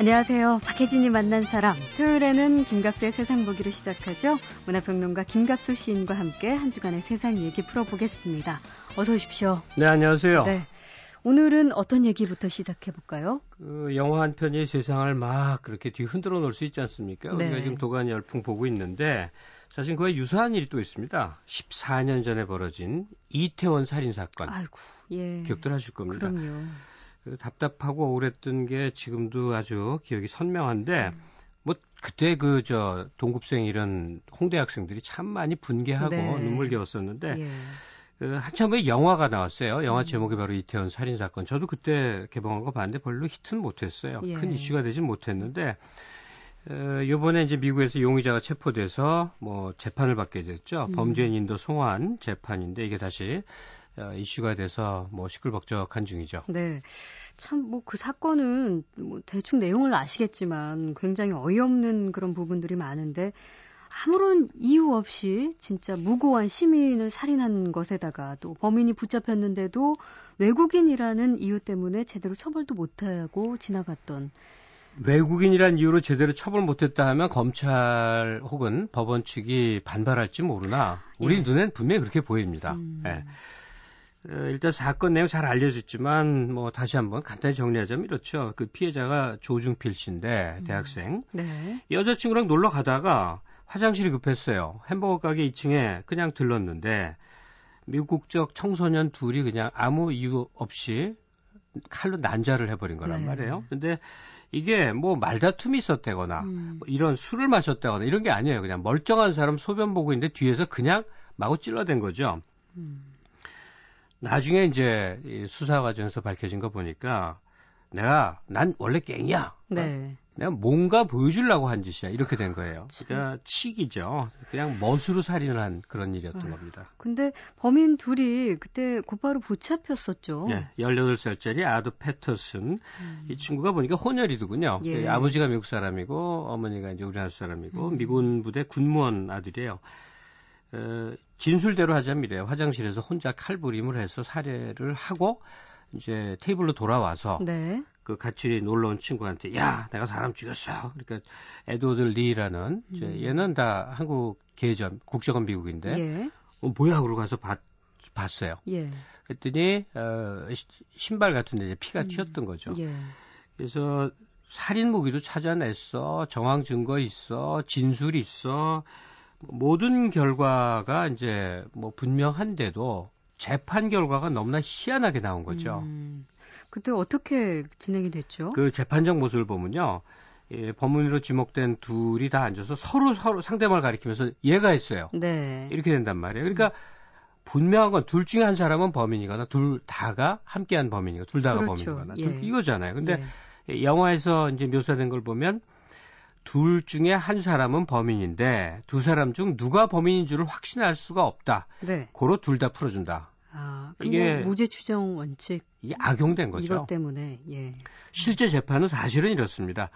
안녕하세요. 박혜진이 만난 사람. 토요일에는 김갑수의 세상 보기로 시작하죠. 문화평론가 김갑수 시인과 함께 한 주간의 세상 얘기 풀어보겠습니다. 어서 오십시오. 네, 안녕하세요. 네. 오늘은 어떤 얘기부터 시작해 볼까요? 그 영화 한 편이 세상을 막 그렇게 뒤 흔들어 놓을 수 있지 않습니까? 네. 우리가 지금 도가니 열풍 보고 있는데 사실 그에 유사한 일이 또 있습니다. 14년 전에 벌어진 이태원 살인 사건. 아이고, 예. 기억들 하실 겁니다. 그럼요. 그 답답하고 억울했던 게 지금도 아주 기억이 선명한데 음. 뭐 그때 그 저 동급생 이런 홍대 학생들이 참 많이 분개하고 네. 눈물겨웠었는데 예. 그 한참 후에 영화가 나왔어요. 영화 음. 제목이 바로 이태원 살인 사건. 저도 그때 개봉한 거 봤는데 별로 히트는 못했어요. 예. 큰 이슈가 되진 못했는데 어, 요번에 이제 미국에서 용의자가 체포돼서 뭐 재판을 받게 됐죠. 음. 범죄인도 송환 재판인데 이게 다시 어, 이슈가 돼서 뭐 시끌벅적한 중이죠. 네. 참 뭐 그 사건은 뭐 대충 내용을 아시겠지만 굉장히 어이없는 그런 부분들이 많은데 아무런 이유 없이 진짜 무고한 시민을 살인한 것에다가 또 범인이 붙잡혔는데도 외국인이라는 이유 때문에 제대로 처벌도 못하고 지나갔던 외국인이란 이유로 제대로 처벌 못했다 하면 검찰 혹은 법원 측이 반발할지 모르나 우리 예. 눈엔 분명히 그렇게 보입니다. 음. 예. 어, 일단 사건 내용 잘 알려졌지만 뭐 다시 한번 간단히 정리하자면 이렇죠. 그 피해자가 조중필 씨인데 음. 대학생 네. 여자친구랑 놀러 가다가 화장실이 급했어요. 햄버거 가게 2층에 그냥 들렀는데 미국 국적 청소년 둘이 그냥 아무 이유 없이 칼로 난자를 해버린 거란 네. 말이에요. 근데 이게 뭐 말다툼이 있었다거나 음. 뭐 이런 술을 마셨다거나 이런 게 아니에요. 그냥 멀쩡한 사람 소변 보고 있는데 뒤에서 그냥 마구 찔러댄 거죠. 음. 나중에 이제 수사 과정에서 밝혀진 거 보니까 내가 난 원래 깽이야. 네. 내가 뭔가 보여주려고 한 짓이야. 이렇게 된 거예요. 그러니까 치기죠. 그냥 멋으로 살인을 한 그런 일이었던 아, 겁니다. 근데 범인 둘이 그때 곧바로 붙잡혔었죠. 네. 18살짜리 아드 패터슨. 음. 이 친구가 보니까 혼혈이더군요. 예. 그 아버지가 미국 사람이고 어머니가 이제 우리나라 사람이고 음. 미군 부대 군무원 아들이에요. 어, 진술대로 하자면 이래요. 화장실에서 혼자 칼부림을 해서 살해를 하고 이제 테이블로 돌아와서 네. 그 같이 놀러 온 친구한테 야 내가 사람 죽였어. 그러니까 에드워드 리라는 이제 음. 얘는 다 한국 계점 국적은 미국인데 예. 어, 뭐야 그러고 가서 봤, 봤어요. 예. 그랬더니 어, 신발 같은데 이제 피가 음. 튀었던 거죠. 예. 그래서 살인 무기도 찾아냈어, 정황 증거 있어, 진술 있어, 모든 결과가 이제 뭐 분명한데도 재판 결과가 너무나 희한하게 나온 거죠. 음. 그때 어떻게 진행이 됐죠? 그 재판적 모습을 보면요. 예, 법문으로 지목된 둘이 다 앉아서 서로 서로 상대방을 가리키면서 얘가 했어요. 네. 이렇게 된단 말이에요. 그러니까 분명한 건 둘 중에 한 사람은 범인이거나 둘 다가 함께한 범인이거나 둘 다가 그렇죠. 범인이거나 예. 이거잖아요. 근데 예. 영화에서 이제 묘사된 걸 보면 둘 중에 한 사람은 범인인데 두 사람 중 누가 범인인 줄을 확신할 수가 없다. 네. 고로 둘 다 풀어준다. 아, 이게 무죄 추정 원칙 이게 악용된 거죠. 이것 때문에 예. 실제 재판은 사실은 이렇습니다.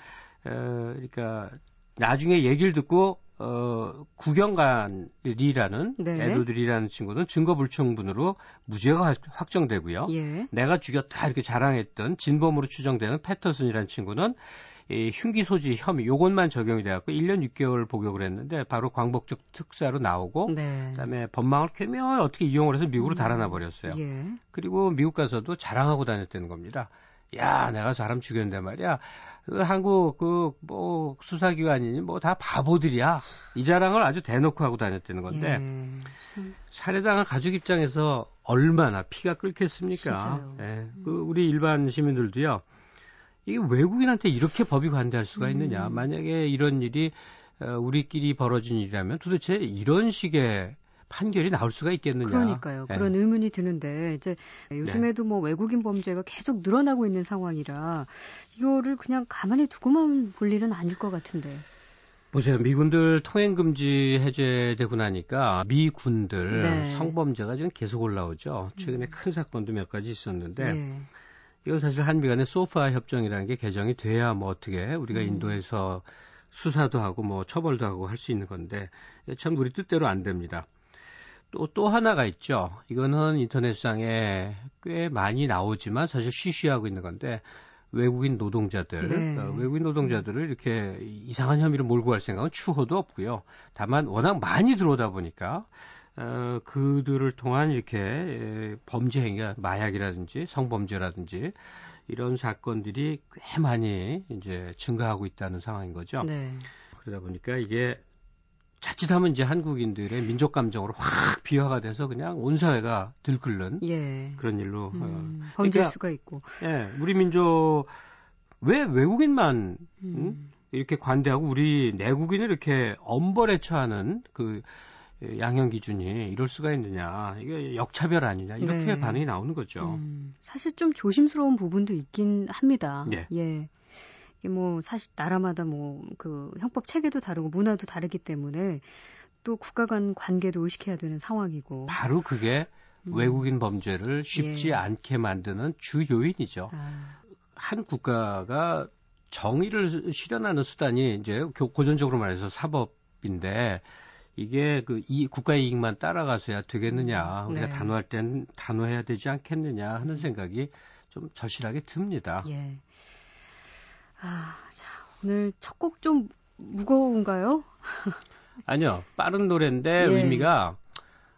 어, 그러니까 나중에 얘기를 듣고 어, 구경관리라는 네. 에도들이라는 친구는 증거 불충분으로 무죄가 확정되고요. 예. 내가 죽였다 이렇게 자랑했던 진범으로 추정되는 패터슨이라는 친구는 이 흉기 소지 혐의 요것만 적용이 돼갖고 1년 6개월 복역을 했는데 바로 광복적 특사로 나오고 네. 그다음에 법망을 쾌명히 어떻게 이용을 해서 미국으로 음. 달아나 버렸어요. 예. 그리고 미국 가서도 자랑하고 다녔다는 겁니다. 야, 내가 사람 죽였는데 말이야. 그 한국 그 뭐 수사기관이니 뭐 다 바보들이야. 이 자랑을 아주 대놓고 하고 다녔다는 건데 예. 살해당한 가족 입장에서 얼마나 피가 끓겠습니까? 예. 그 우리 일반 시민들도요. 이게 외국인한테 이렇게 법이 관대할 수가 있느냐. 음. 만약에 이런 일이 어, 우리끼리 벌어진 일이라면 도대체 이런 식의 판결이 나올 수가 있겠느냐. 그러니까요. 네. 그런 의문이 드는데 이제 요즘에도 네. 뭐 외국인 범죄가 계속 늘어나고 있는 상황이라 이거를 그냥 가만히 두고만 볼 일은 아닐 것 같은데. 보세요. 미군들 통행 금지 해제되고 나니까 미군들 네. 성범죄가 지금 계속 올라오죠. 최근에 음. 큰 사건도 몇 가지 있었는데 네. 이건 사실 한미 간의 소파 협정이라는 게 개정이 돼야 뭐 어떻게 우리가 음. 인도에서 수사도 하고 뭐 처벌도 하고 할 수 있는 건데 참 우리 뜻대로 안 됩니다. 또, 또 하나가 있죠. 이거는 인터넷상에 꽤 많이 나오지만 사실 쉬쉬하고 있는 건데 외국인 노동자들, 네. 어, 외국인 노동자들을 이렇게 이상한 혐의로 몰고 갈 생각은 추호도 없고요. 다만 워낙 많이 들어오다 보니까 어, 그들을 통한 이렇게 에, 범죄 행위가 마약이라든지 성범죄라든지 이런 사건들이 꽤 많이 이제 증가하고 있다는 상황인 거죠. 네. 그러다 보니까 이게 자칫하면 이제 한국인들의 민족 감정으로 확 비화가 돼서 그냥 온 사회가 들끓는 예. 그런 일로 음, 어. 번질 그러니까, 수가 있고. 예, 우리 민족 왜 외국인만 음. 음? 이렇게 관대하고 우리 내국인을 이렇게 엄벌에 처하는 그 양형 기준이 이럴 수가 있느냐 이게 역차별 아니냐 이렇게 네. 반응이 나오는 거죠. 음, 사실 좀 조심스러운 부분도 있긴 합니다. 예. 예. 뭐 사실 나라마다 뭐 그 형법 체계도 다르고 문화도 다르기 때문에 또 국가 간 관계도 의식해야 되는 상황이고. 바로 그게 음. 외국인 범죄를 쉽지 예. 않게 만드는 주 요인이죠. 아. 한 국가가 정의를 실현하는 수단이 이제 고전적으로 말해서 사법인데 이게 그 이 국가 이익만 따라가서야 되겠느냐 우리가 네. 단호할 땐 단호해야 되지 않겠느냐 하는 생각이 좀 절실하게 듭니다. 예. 아, 자, 오늘 첫 곡 좀 무거운가요? 아니요. 빠른 노래인데 예. 의미가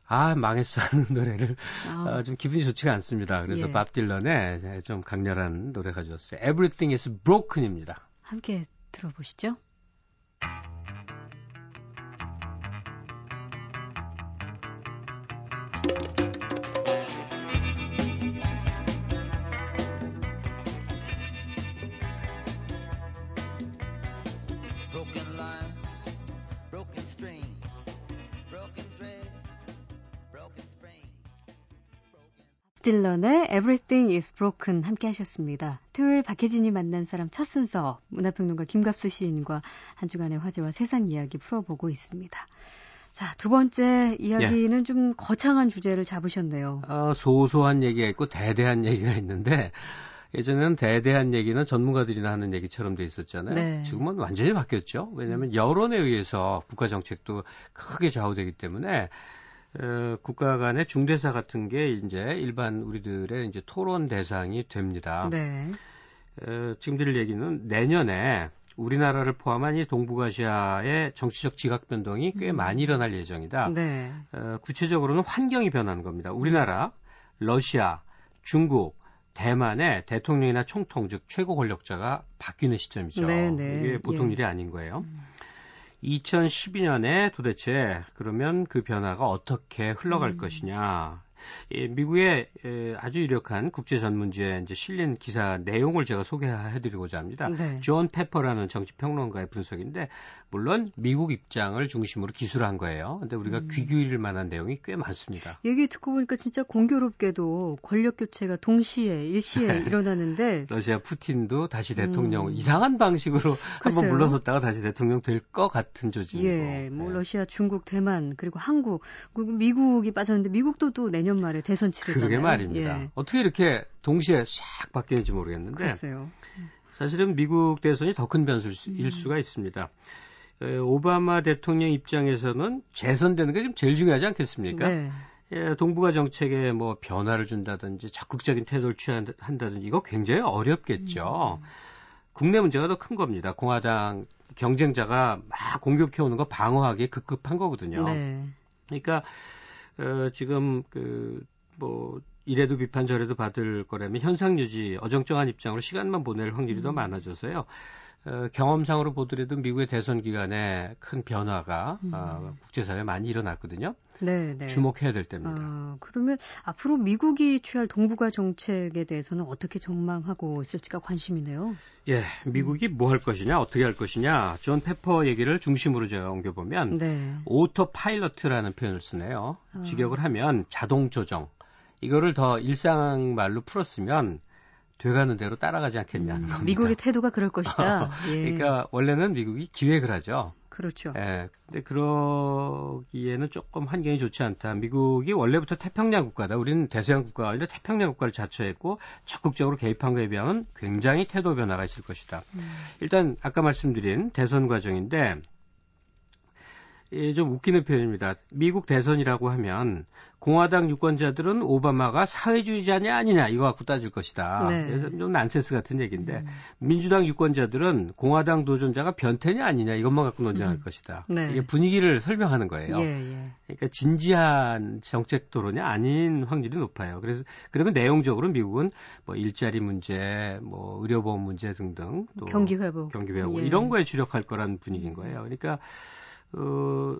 아, 망했어 하는 노래를 아. 어, 좀 기분이 좋지가 않습니다. 그래서 예. 밥 딜런의 좀 강렬한 노래 가져왔어요. Everything is Broken입니다. 함께 들어보시죠. 딜런의 Everything is Broken 함께 하셨습니다. 토요일 박혜진이 만난 사람 첫 순서 문화평론가 김갑수 시인과 한 주간의 화제와 세상 이야기 풀어보고 있습니다. 자, 두 번째 이야기는 예. 좀 거창한 주제를 잡으셨네요. 어, 소소한 얘기가 있고 대대한 얘기가 있는데 예전에는 대대한 얘기는 전문가들이나 하는 얘기처럼 돼 있었잖아요. 네. 지금은 완전히 바뀌었죠. 왜냐하면 여론에 의해서 국가 정책도 크게 좌우되기 때문에 어, 국가 간의 중대사 같은 게 이제 일반 우리들의 이제 토론 대상이 됩니다. 네. 어, 지금 드릴 얘기는 내년에 우리나라를 포함한 이 동북아시아의 정치적 지각 변동이 꽤 음. 많이 일어날 예정이다. 네. 어, 구체적으로는 환경이 변하는 겁니다. 우리나라, 러시아, 중국, 대만의 대통령이나 총통 즉 최고 권력자가 바뀌는 시점이죠. 네, 네. 이게 보통 예. 일이 아닌 거예요. 음. 2012년에 도대체 그러면 그 변화가 어떻게 흘러갈 음. 것이냐. 예, 미국의 에, 아주 유력한 국제 전문지에 이제 실린 기사 내용을 제가 소개해드리고자 합니다. 네. 존 페퍼라는 정치 평론가의 분석인데 물론 미국 입장을 중심으로 기술한 거예요. 근데 우리가 음. 귀 기울일 만한 내용이 꽤 많습니다. 얘기 듣고 보니까 진짜 공교롭게도 권력 교체가 동시에 일시에 네. 일어나는데 러시아 푸틴도 다시 대통령 음. 이상한 방식으로 한번 물러섰다가 다시 대통령 될 것 같은 조직이고. 예, 뭐 네. 러시아, 중국, 대만 그리고 한국 그리고 미국이 빠졌는데 미국도 또 내년 말에 대선 치르잖아요. 그게 말입니다. 예. 어떻게 이렇게 동시에 싹 바뀌는지 모르겠는데. 글쎄요. 사실은 미국 대선이 더 큰 변수일 음. 수가 있습니다. 에, 오바마 대통령 입장에서는 재선되는 게 지금 제일 중요하지 않겠습니까? 네. 예, 동북아 정책에 뭐 변화를 준다든지 적극적인 태도를 취한다든지 이거 굉장히 어렵겠죠. 음. 국내 문제가 더 큰 겁니다. 공화당 경쟁자가 막 공격해오는 거 방어하기 급급한 거거든요. 네. 그러니까 어, 지금 그뭐 이래도 비판 저래도 받을 거라면 현상 유지 어정쩡한 입장으로 시간만 보낼 확률이 음. 더 많아져서요. 어, 경험상으로 보더라도 미국의 대선 기간에 큰 변화가 음. 어, 국제사회에 많이 일어났거든요. 네, 네. 주목해야 될 때입니다. 아, 그러면 앞으로 미국이 취할 동북아 정책에 대해서는 어떻게 전망하고 있을지가 관심이네요. 예, 미국이 뭐 할 것이냐, 어떻게 할 것이냐, 존 페퍼 얘기를 중심으로 제가 옮겨 보면 네. autopilot이라는 표현을 쓰네요. 아. 직역을 하면 자동 조정. 이거를 더 일상 말로 풀었으면 돼가는 대로 따라가지 않겠냐는 음, 겁니다. 미국의 태도가 그럴 것이다. 예. 그러니까 원래는 미국이 기획을 하죠. 그렇죠. 예. 근데 그러기에는 조금 환경이 좋지 않다. 미국이 원래부터 태평양 국가다. 우리는 대서양 국가가 아니라 태평양 국가를 자처했고 적극적으로 개입한 것에 비하면 굉장히 태도 변화가 있을 것이다. 음. 일단 아까 말씀드린 대선 과정인데 예, 좀 웃기는 표현입니다. 미국 대선이라고 하면 공화당 유권자들은 오바마가 사회주의자냐 아니냐 이거 갖고 따질 것이다. 네. 그래서 좀 난센스 같은 얘기인데 음. 민주당 유권자들은 공화당 도전자가 변태냐 아니냐 이것만 갖고 논쟁할 음. 것이다. 네. 이게 분위기를 설명하는 거예요. 예, 예. 그러니까 진지한 정책 토론이 아닌 확률이 높아요. 그래서 그러면 내용적으로 미국은 뭐 일자리 문제, 뭐 의료보험 문제 등등 또 경기 회복, 경기 회복 예. 이런 거에 주력할 거라는 분위기인 거예요. 그러니까 어,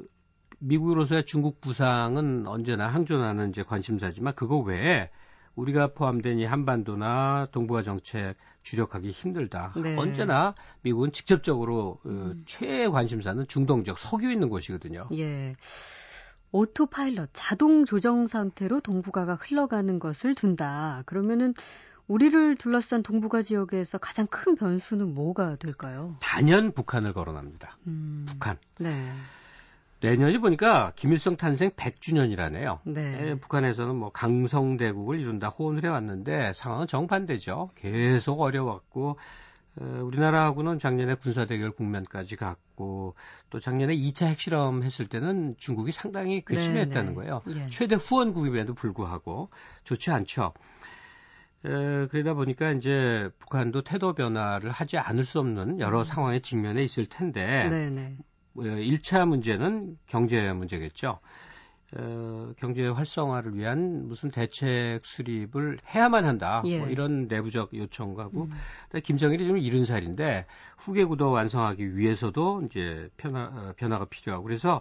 미국으로서의 중국 부상은 언제나 항존하는 이제 관심사지만 그거 외에 우리가 포함된 이 한반도나 동북아 정책 주력하기 힘들다. 네. 언제나 미국은 직접적으로 어, 음. 최애 관심사는 중동적 석유 있는 곳이거든요. 예. 오토파일럿 자동 조정 상태로 동북아가 흘러가는 것을 둔다. 그러면은 우리를 둘러싼 동북아 지역에서 가장 큰 변수는 뭐가 될까요? 단연 북한을 거론합니다. 음, 북한. 네. 내년이 보니까 김일성 탄생 100주년이라네요. 네. 예, 북한에서는 뭐 강성대국을 이룬다 호언을 해왔는데 상황은 정반대죠. 계속 어려웠고 어, 우리나라하고는 작년에 군사대결 국면까지 갔고 또 작년에 2차 핵실험 했을 때는 중국이 상당히 괘씸했다는 네, 네. 거예요. 예. 최대 후원국임에도 불구하고 좋지 않죠. 에, 그러다 보니까 이제 북한도 태도 변화를 하지 않을 수 없는 여러 음. 상황에 직면해 있을 텐데 네네. 뭐 1차 문제는 경제 문제겠죠. 어, 경제 활성화를 위한 무슨 대책 수립을 해야만 한다. 뭐 예. 뭐 이런 내부적 요청하고 음. 김정일이 좀 이른 살인데 후계 구도 완성하기 위해서도 이제 변화 어, 변화가 필요하고 그래서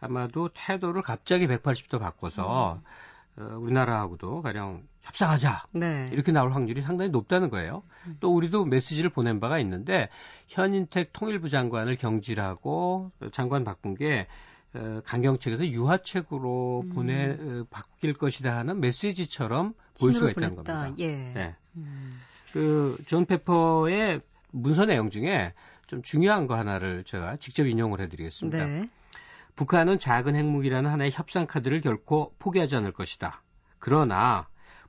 아마도 태도를 갑자기 180도 바꿔서 음. 어, 우리나라하고도 가령 협상하자 네. 이렇게 나올 확률이 상당히 높다는 거예요. 음. 또 우리도 메시지를 보낸 바가 있는데 현인택 통일부 장관을 경질하고 장관 바꾼 게 어, 강경책에서 유화책으로 음. 보내 어, 바뀔 것이다 하는 메시지처럼 보일 수가 있다는 보냈다. 겁니다. 예. 네. 음. 그존 페퍼의 문서 내용 중에 좀 중요한 거 하나를 제가 직접 인용을 해드리겠습니다. 네. 북한은 작은 핵무기라는 하나의 협상 카드를 결코 포기하지 않을 것이다. 그러나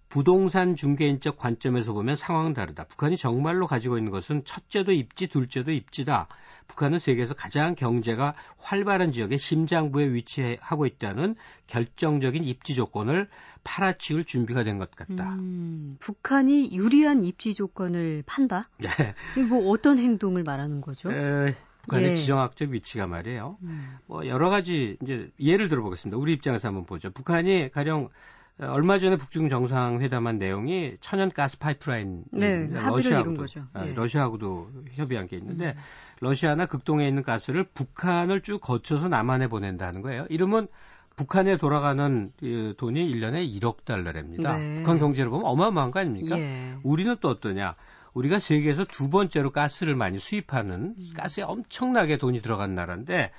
부동산 중개인적 관점에서 보면 상황은 다르다. 북한이 정말로 가지고 있는 것은 첫째도 입지, 둘째도 입지다. 북한은 세계에서 가장 경제가 활발한 지역에 심장부에 위치하고 있다는 결정적인 입지 조건을 팔아치울 준비가 된 것 같다. 음, 북한이 유리한 입지 조건을 판다? 네. 뭐 어떤 행동을 말하는 거죠? 에, 북한의 예. 지정학적 위치가 말이에요. 음. 뭐 여러 가지 이제 예를 들어보겠습니다. 우리 입장에서 한번 보죠. 북한이 가령 얼마 전에 북중 정상회담한 내용이 천연 가스 파이프라인 네, 러시아하고도. 아, 예. 러시아하고도 협의한 게 있는데 음. 러시아나 극동에 있는 가스를 북한을 쭉 거쳐서 남한에 보낸다는 거예요. 이러면 북한에 돌아가는 돈이 1년에 1억 달러랍니다. 네. 북한 경제를 보면 어마어마한 거 아닙니까? 예. 우리는 또 어떠냐? 우리가 세계에서 두 번째로 가스를 많이 수입하는 음. 가스에 엄청나게 돈이 들어간 나라인데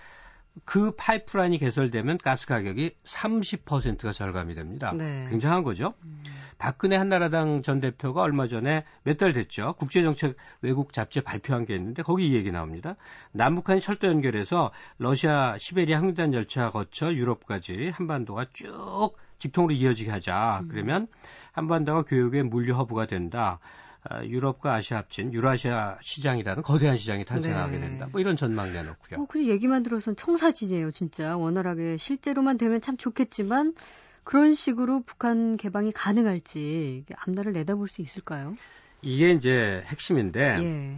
그 파이프라인이 개설되면 가스 가격이 30%가 절감이 됩니다. 네. 굉장한 거죠. 음. 박근혜 한나라당 전 대표가 얼마 전에 몇 달 됐죠. 국제정책 외국 잡지에 발표한 게 있는데 거기 이 얘기 나옵니다. 남북한이 철도 연결해서 러시아 시베리아 항공단 열차 거쳐 유럽까지 한반도가 쭉 직통으로 이어지게 하자. 음. 그러면 한반도가 교육의 물류 허브가 된다. 아, 유럽과 아시아 합친 유라시아 시장이라는 거대한 시장이 탄생하게 네. 된다. 뭐 이런 전망 내놓고요. 어, 그 얘기만 들어서는 청사진이에요, 진짜. 원활하게 실제로만 되면 참 좋겠지만 그런 식으로 북한 개방이 가능할지 앞날을 내다볼 수 있을까요? 이게 이제 핵심인데 예.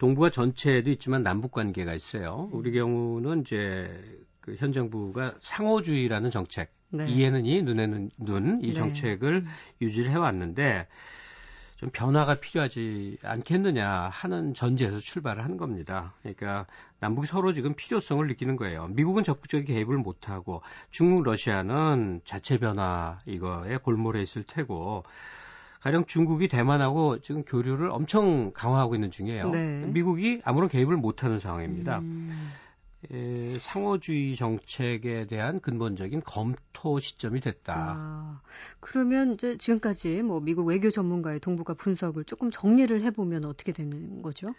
동북아 전체에도 있지만 남북 관계가 있어요. 우리 경우는 이제 그현 정부가 상호주의라는 정책, 네. 이에는 이, 눈에는 눈, 이 네. 정책을 네. 유지를 해왔는데 좀 변화가 필요하지 않겠느냐 하는 전제에서 출발을 한 겁니다. 그러니까 남북이 서로 지금 필요성을 느끼는 거예요. 미국은 적극적인 개입을 못하고 중국, 러시아는 자체 변화 이거에 골몰해 있을 테고 가령 중국이 대만하고 지금 교류를 엄청 강화하고 있는 중이에요. 네. 미국이 아무런 개입을 못하는 상황입니다. 음. 에, 상호주의 정책에 대한 근본적인 검토 시점이 됐다. 아, 그러면 이제 지금까지 뭐 미국 외교 전문가의 동북아 분석을 조금 정리를 해보면 어떻게 되는 거죠?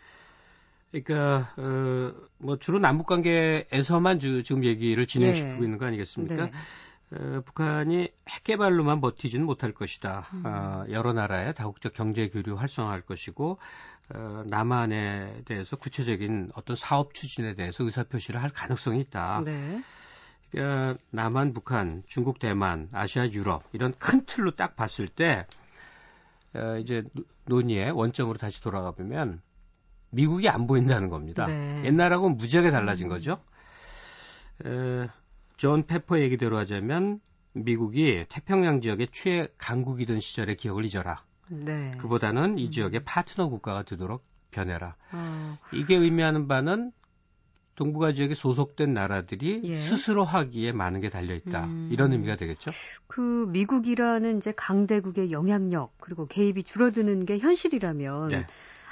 그러니까 어, 뭐 주로 남북 관계에서만 주, 지금 얘기를 진행시키고 예. 있는 거 아니겠습니까? 네. 어, 북한이 핵 개발로만 버티지는 못할 것이다. 음. 어, 여러 나라의 다국적 경제 교류 활성화할 것이고 어, 남한에 대해서 구체적인 어떤 사업 추진에 대해서 의사 표시를 할 가능성이 있다. 네. 그러니까 남한, 북한, 중국, 대만, 아시아, 유럽 이런 큰 틀로 딱 봤을 때 어, 이제 논의의 원점으로 다시 돌아가 보면 미국이 안 보인다는 겁니다. 네. 옛날하고는 무지하게 달라진 음. 거죠. 에, 존 페퍼 얘기대로 하자면 미국이 태평양 지역의 최강국이던 시절의 기억을 잊어라. 네. 그보다는 이 음. 지역의 파트너 국가가 되도록 변해라. 어. 이게 의미하는 바는 동북아 지역에 소속된 나라들이 예. 스스로 하기에 많은 게 달려 있다. 음. 이런 의미가 되겠죠. 그 미국이라는 이제 강대국의 영향력 그리고 개입이 줄어드는 게 현실이라면 네.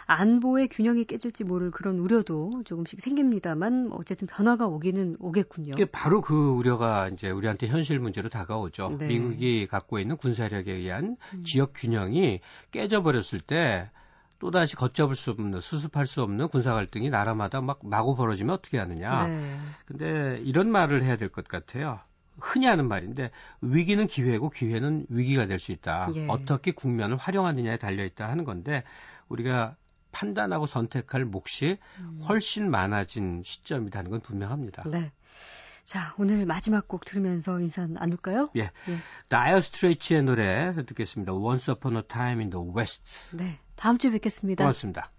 안보의 균형이 깨질지 모를 그런 우려도 조금씩 생깁니다만 어쨌든 변화가 오기는 오겠군요. 바로 그 우려가 이제 우리한테 현실 문제로 다가오죠. 네. 미국이 갖고 있는 군사력에 의한 음. 지역 균형이 깨져버렸을 때 또다시 걷잡을 수 없는 수습할 수 없는 군사 갈등이 나라마다 막 마구 벌어지면 어떻게 하느냐. 네. 근데 이런 말을 해야 될 것 같아요. 흔히 하는 말인데 위기는 기회고 기회는 위기가 될 수 있다. 예. 어떻게 국면을 활용하느냐에 달려 있다 하는 건데 우리가 판단하고 선택할 몫이 음. 훨씬 많아진 시점이라는 건 분명합니다. 네. 자, 오늘 마지막 곡 들으면서 인사 나눌까요? 예. 예. 다이어 스트레이츠의 노래 듣겠습니다. Once Upon a Time in the West. 네. 다음 주에 뵙겠습니다. 고맙습니다.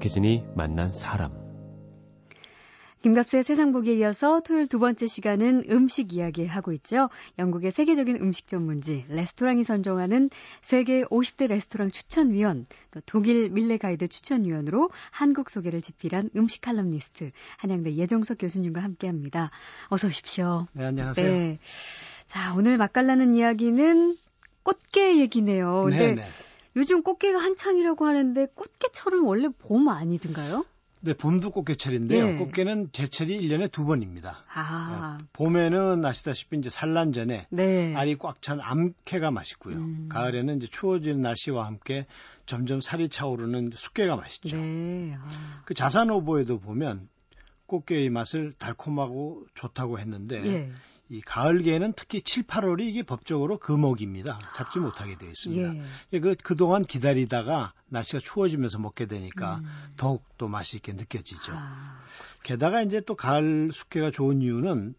박혜진이 만난 사람. 김갑수의 세상 보기에 이어서 토요일 두 번째 시간은 음식 이야기 하고 있죠. 영국의 세계적인 음식 전문지 레스토랑이 선정하는 세계 50대 레스토랑 추천위원, 또 독일 밀레 가이드 추천위원으로 한국 소개를 집필한 음식 칼럼니스트 한양대 예정석 교수님과 함께합니다. 어서 오십시오. 네, 안녕하세요. 네. 자, 오늘 맛깔나는 이야기는 꽃게 얘기네요. 근데 네네. 네. 요즘 꽃게가 한창이라고 하는데 꽃게철은 원래 봄 아니든가요? 네, 봄도 꽃게철인데요. 네. 꽃게는 제철이 1년에 두 번입니다. 아. 네, 봄에는 아시다시피 이제 산란 전에 네. 알이 꽉 찬 암캐가 맛있고요. 음. 가을에는 이제 추워지는 날씨와 함께 점점 살이 차오르는 숙게가 맛있죠. 네. 아. 그 자산 오보에도 보면 꽃게의 맛을 달콤하고 좋다고 했는데 예. 이 가을개는 특히 7, 8월이 이게 법적으로 금옥입니다. 잡지 아, 못하게 되어 있습니다. 예. 예. 그, 그동안 기다리다가 날씨가 추워지면서 먹게 되니까 음. 더욱 또 맛있게 느껴지죠. 아. 게다가 이제 또 가을 숙회가 좋은 이유는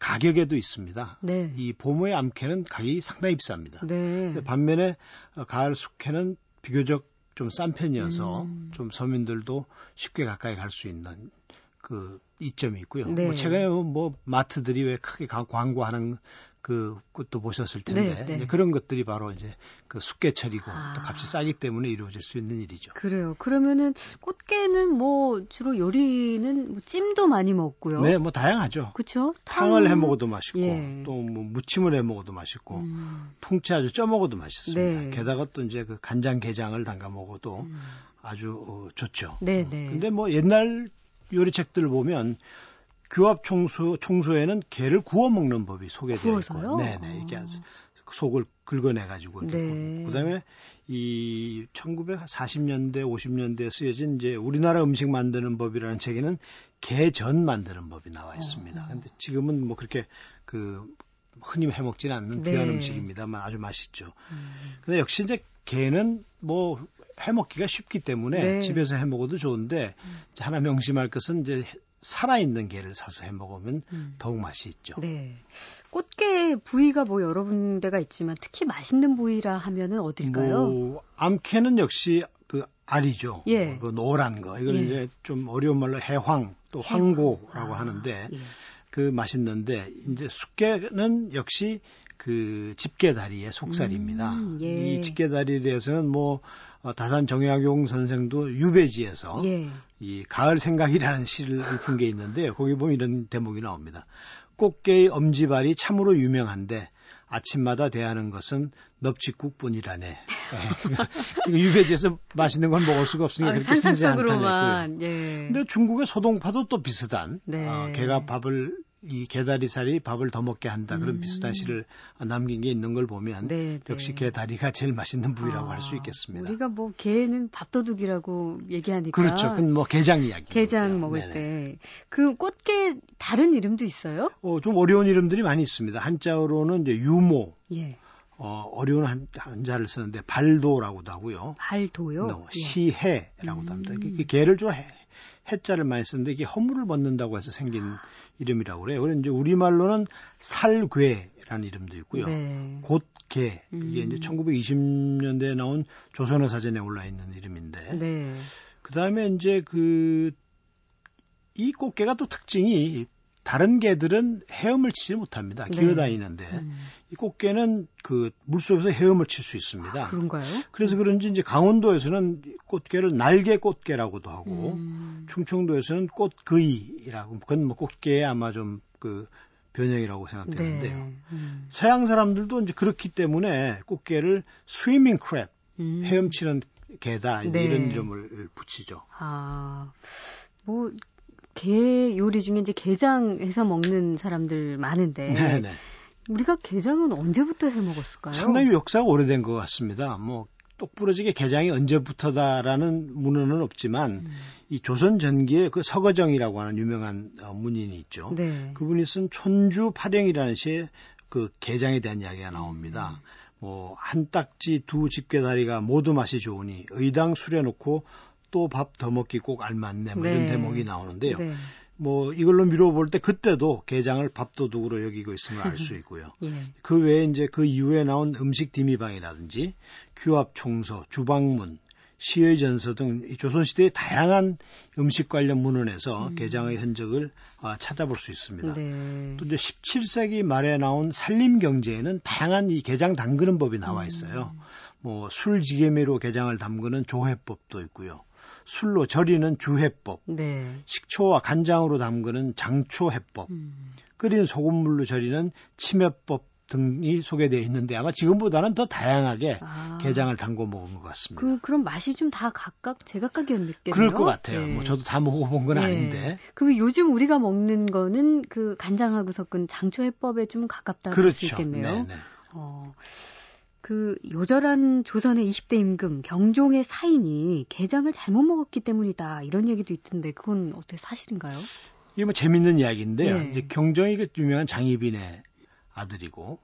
가격에도 있습니다. 네. 이 봄의 암캐는 가격이 상당히 비쌉니다. 네. 반면에 어, 가을 숙회는 비교적 좀 싼 편이어서 음. 좀 서민들도 쉽게 가까이 갈 수 있는 그 이점이 있고요. 네. 뭐 최근에 뭐 마트들이 왜 크게 광고하는 그 것도 보셨을 텐데 네, 네. 그런 것들이 바로 이제 그 숙개철이고 아. 또 값이 싸기 때문에 이루어질 수 있는 일이죠. 그래요. 그러면은 꽃게는 뭐 주로 요리는 뭐 찜도 많이 먹고요. 네, 뭐 다양하죠. 그렇죠. 탕을 해 먹어도 맛있고 예. 또뭐 무침을 해 먹어도 맛있고 음. 통째 아주 쪄 먹어도 맛있습니다. 네. 게다가 또 이제 그 간장 게장을 담가 먹어도 음. 아주 어, 좋죠. 네, 네. 근데 뭐 옛날 요리책들 을 보면 규합 청소 청소에는 게를 구워 먹는 법이 소개되어 있고, 네네 이게 아. 속을 긁어내 가지고 네. 그다음에 이 1940년대 50년대에 쓰여진 이제 우리나라 음식 만드는 법이라는 책에는 게전 만드는 법이 나와 있습니다. 어. 근데 지금은 뭐 그렇게 그 흔히 해 먹지는 않는 귀한 네. 음식입니다만 아주 맛있죠. 음. 근데 역시 이제 게는 뭐 해먹기가 쉽기 때문에 네. 집에서 해먹어도 좋은데 음. 하나 명심할 것은 이제 살아있는 게를 사서 해 먹으면 음. 더욱 맛이 있죠. 네. 꽃게 부위가 뭐 여러 군데가 있지만 특히 맛있는 부위라 하면은 어딜까요? 뭐, 암캐는 역시 그 알이죠. 예. 그 노란 거. 이걸 예. 이제 좀 어려운 말로 해황 또 황고라고 아, 하는데 예. 그 맛있는데 이제 숙게는 역시 그 집게다리의 속살입니다. 음, 예. 이 집게다리에 대해서는 뭐 어, 다산 정약용 선생도 유배지에서 예. 이 가을 생각이라는 시를 읊은 게 있는데 거기 보면 이런 대목이 나옵니다. 꽃게의 엄지발이 참으로 유명한데 아침마다 대하는 것은 넙치국뿐이라네. 유배지에서 맛있는 건 먹을 수가 없으니까 아, 그렇게 쓰지 않다는 예. 근데 중국의 소동파도 또 비슷한 네. 어, 개가 밥을 이 개다리살이 밥을 더 먹게 한다 그런 음. 비슷한 시를 남긴 게 있는 걸 보면 네, 네. 역시 개다리가 제일 맛있는 부위라고 아, 할수 있겠습니다. 우리가 뭐 개는 밥도둑이라고 얘기하니까 그렇죠. 그건 뭐 게장 이야기. 게장 먹을 때 그 꽃게 다른 이름도 있어요? 어, 좀 어려운 이름들이 많이 있습니다. 한자어로는 이제 유모. 예. 어, 어려운 한, 한자를 쓰는데 발도라고도 하고요. 발도요? 너, 예. 시해라고도 합니다. 음. 개를 좀 해, 해자를 많이 쓰는데 이게 허물을 벗는다고 해서 생긴 이름이라고 그래요. 그래서 이제 우리말로는 살괴라는 이름도 있고요. 네. 곧개 이게 음. 이제 1920년대에 나온 조선어 사전에 올라 있는 이름인데. 네. 그다음에 이제 그 이 꽃게가 또 특징이 다른 개들은 헤엄을 치지 못합니다. 네. 기어다니는데 음. 이 꽃게는 그 물속에서 헤엄을 칠 수 있습니다. 아, 그런가요? 그래서 그런지 이제 강원도에서는 꽃게를 날개 꽃게라고도 하고 음. 충청도에서는 꽃그이라고 그건 뭐 꽃게의 아마 좀 그 변형이라고 생각되는데요. 네. 음. 서양 사람들도 이제 그렇기 때문에 꽃게를 스위밍 크랩 음. 헤엄치는 개다 네. 이런 이름을 붙이죠. 아. 뭐 게 요리 중에 이제 게장 해서 먹는 사람들 많은데 네네. 우리가 게장은 언제부터 해 먹었을까요? 상당히 역사가 오래된 것 같습니다. 뭐 똑부러지게 게장이 언제부터다라는 문헌은 없지만 음. 이 조선 전기에 그 서거정이라고 하는 유명한 어, 문인이 있죠. 네. 그분이 쓴 촌주 파령이라는 시에 그 게장에 대한 이야기가 나옵니다. 음. 뭐한 딱지 두 집게다리가 모두 맛이 좋으니 의당 술에 놓고 또 밥 더 먹기 꼭 알맞네 뭐 네. 이런 대목이 나오는데요. 네. 뭐 이걸로 미뤄볼 때 그때도 게장을 밥도둑으로 여기고 있음을 알 수 있고요. 예. 그 외에 이제 그 이후에 나온 음식 디미방이라든지 규합 총서, 주방문, 시의 전서 등 조선시대의 다양한 음식 관련 문헌에서 음. 게장의 흔적을 아, 찾아볼 수 있습니다. 네. 또 이제 17세기 말에 나온 산림 경제에는 다양한 이 게장 담그는 법이 나와 있어요. 음. 뭐 술 지게미로 게장을 담그는 조회법도 있고요. 술로 절이는 주해법, 네. 식초와 간장으로 담그는 장초해법, 음. 끓인 소금물로 절이는 치매법 등이 소개되어 있는데 아마 지금보다는 더 다양하게 아. 게장을 담궈 먹은 것 같습니다. 그, 그럼 맛이 좀 다 각각 제각각이었겠네요. 그럴 것 같아요. 네. 뭐 저도 다 먹어본 건 네. 아닌데. 그럼 요즘 우리가 먹는 거는 그 간장하고 섞은 장초 해법에 좀 가깝다고 그렇죠. 볼수 있겠네요. 네네. 어. 그 요절한 조선의 20대 임금 경종의 사인이 게장을 잘못 먹었기 때문이다 이런 얘기도 있던데 그건 어떻게 사실인가요? 이게 뭐 재밌는 이야기인데요. 예. 이제 경종이 그 유명한 장희빈의 아들이고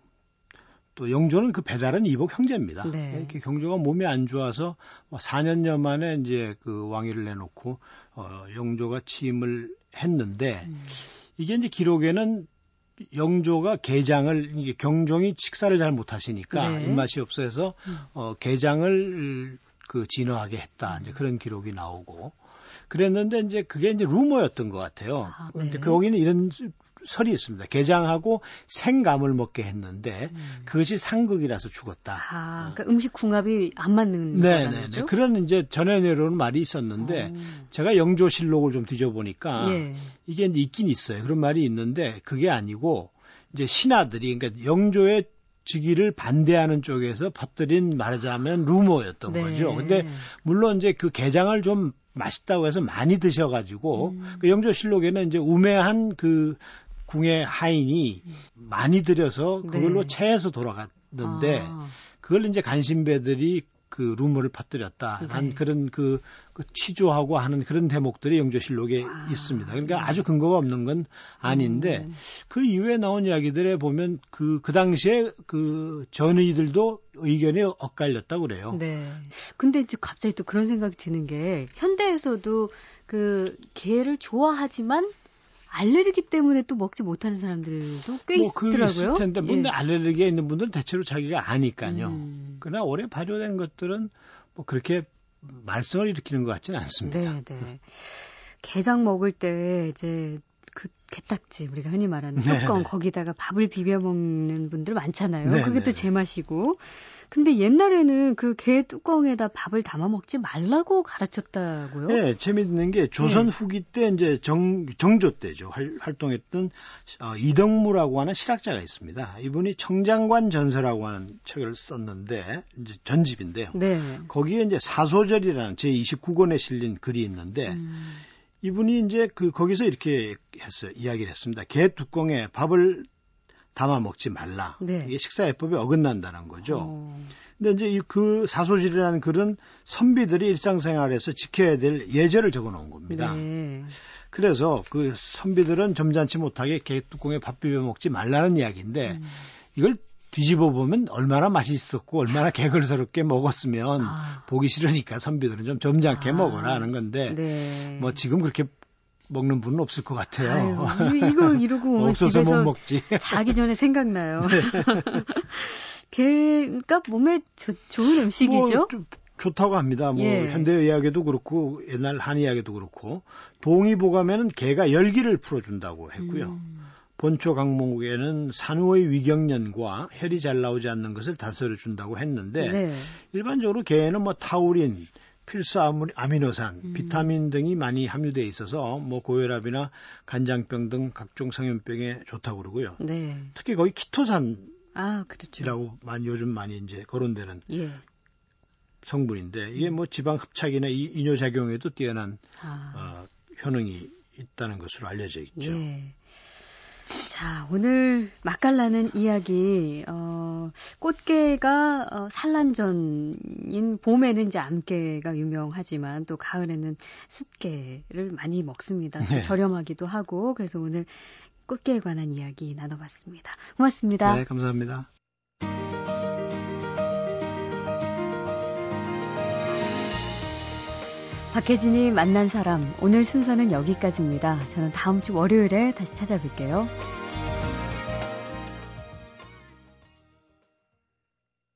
또 영조는 그 배달은 이복 형제입니다. 네. 이렇게 경조가 몸이 안 좋아서 뭐 4년여 만에 이제 그 왕위를 내놓고 어 영조가 취임을 했는데 음. 이게 이제 기록에는 영조가 게장을 이게 경종이 식사를 잘 못하시니까 네. 입맛이 없어서 음. 어, 게장을 그 진화하게 했다 이제 그런 기록이 나오고 그랬는데 이제 그게 이제 루머였던 것 같아요. 아, 네. 근데 거기는 이런 설이 있습니다. 게장하고 생감을 먹게 했는데 음. 그것이 상극이라서 죽었다. 아, 그러니까 음식 궁합이 안 맞는 네, 네, 네. 그런 이제 전해 내려오는 말이 있었는데 오. 어. 제가 영조실록을 좀 뒤져보니까 예. 이게 있긴 있어요. 그런 말이 있는데 그게 아니고 이제 신하들이 그러니까 영조의 즉위를 반대하는 쪽에서 퍼뜨린 말하자면 루머였던 네. 거죠. 근데 물론 이제 그 게장을 좀 맛있다고 해서 많이 드셔가지고 음. 그 영조실록에는 이제 우매한 그 궁의 하인이 많이 들여서 그걸로 네. 체해서 돌아갔는데 아. 그걸 이제 간신배들이 그 루머를 퍼뜨렸다. 한 네. 그런 그, 그 취조하고 하는 그런 대목들이 영조실록에 아, 있습니다. 그러니까 네. 아주 근거가 없는 건 아닌데 음. 그 이후에 나온 이야기들에 보면 그, 그 당시에 그 전의들도 의견이 엇갈렸다고 그래요. 네. 근데 이제 갑자기 또 그런 생각이 드는 게 현대에서도 그 개를 좋아하지만 알레르기 때문에 또 먹지 못하는 사람들도 꽤 뭐 있더라고요. 있을 텐데, 예. 근데 알레르기가 있는 분들은 대체로 자기가 아니까요. 음. 그러나 올해 발효된 것들은 뭐 그렇게 말썽을 일으키는 것 같지는 않습니다. 네, 네. 게장 먹을 때 이제 그 게딱지 우리가 흔히 말하는 네, 뚜껑 네. 거기다가 밥을 비벼 먹는 분들 많잖아요. 네, 그게 또 네. 제맛이고 근데 옛날에는 그 개 뚜껑에다 밥을 담아 먹지 말라고 가르쳤다고요? 네, 재밌는 게 조선 네. 후기 때 이제 정, 정조 때죠. 활, 활동했던 어, 이덕무라고 하는 실학자가 있습니다. 이분이 청장관 전서라고 하는 책을 썼는데 이제 전집인데요. 네. 거기에 이제 사소절이라는 제 29권에 실린 글이 있는데 음. 이분이 이제 그 거기서 이렇게 했어요. 이야기를 했습니다. 개 뚜껑에 밥을 담아 먹지 말라. 네. 이게 식사예법에 어긋난다는 거죠. 어. 근데 이제 그 사소질이라는 글은 선비들이 일상생활에서 지켜야 될 예절을 적어 놓은 겁니다. 네. 그래서 그 선비들은 점잖지 못하게 개뚜껑에 밥 비벼 먹지 말라는 이야기인데 음. 이걸 뒤집어 보면 얼마나 맛있었고 얼마나 개걸스럽게 먹었으면 아. 보기 싫으니까 선비들은 좀 점잖게 아. 먹어라 하는 건데 네. 뭐 지금 그렇게 먹는 분은 없을 것 같아요. 아유, 이거 이러고 없어서 못 먹지. 자기 전에 생각나요. 네. 개가 몸에 조, 좋은 음식이죠. 뭐, 좋다고 합니다. 뭐 예. 현대의학에도 그렇고 옛날 한의학에도 그렇고 동의보감에는 개가 열기를 풀어준다고 했고요. 음. 본초 강목에는 산후의 위경련과 혈이 잘 나오지 않는 것을 다스려 준다고 했는데 네. 일반적으로 개는 뭐 타우린, 필수 아미노산, 음. 비타민 등이 많이 함유되어 있어서 뭐 고혈압이나 간장병 등 각종 성인병에 좋다고 그러고요. 네. 특히 거기 키토산이라고 아, 그렇죠. 많이 요즘 많이 이제 거론되는 예. 성분인데 이게 뭐 지방 흡착이나 이뇨 작용에도 뛰어난 아. 어, 효능이 있다는 것으로 알려져 있죠. 예. 자, 오늘 맛깔나는 이야기, 어, 꽃게가 어, 산란전인 봄에는 이제 암깨가 유명하지만 또 가을에는 숫게를 많이 먹습니다. 네. 저렴하기도 하고, 그래서 오늘 꽃게에 관한 이야기 나눠봤습니다. 고맙습니다. 네, 감사합니다. 박혜진이 만난 사람 오늘 순서는 여기까지입니다. 저는 다음 주 월요일에 다시 찾아뵐게요.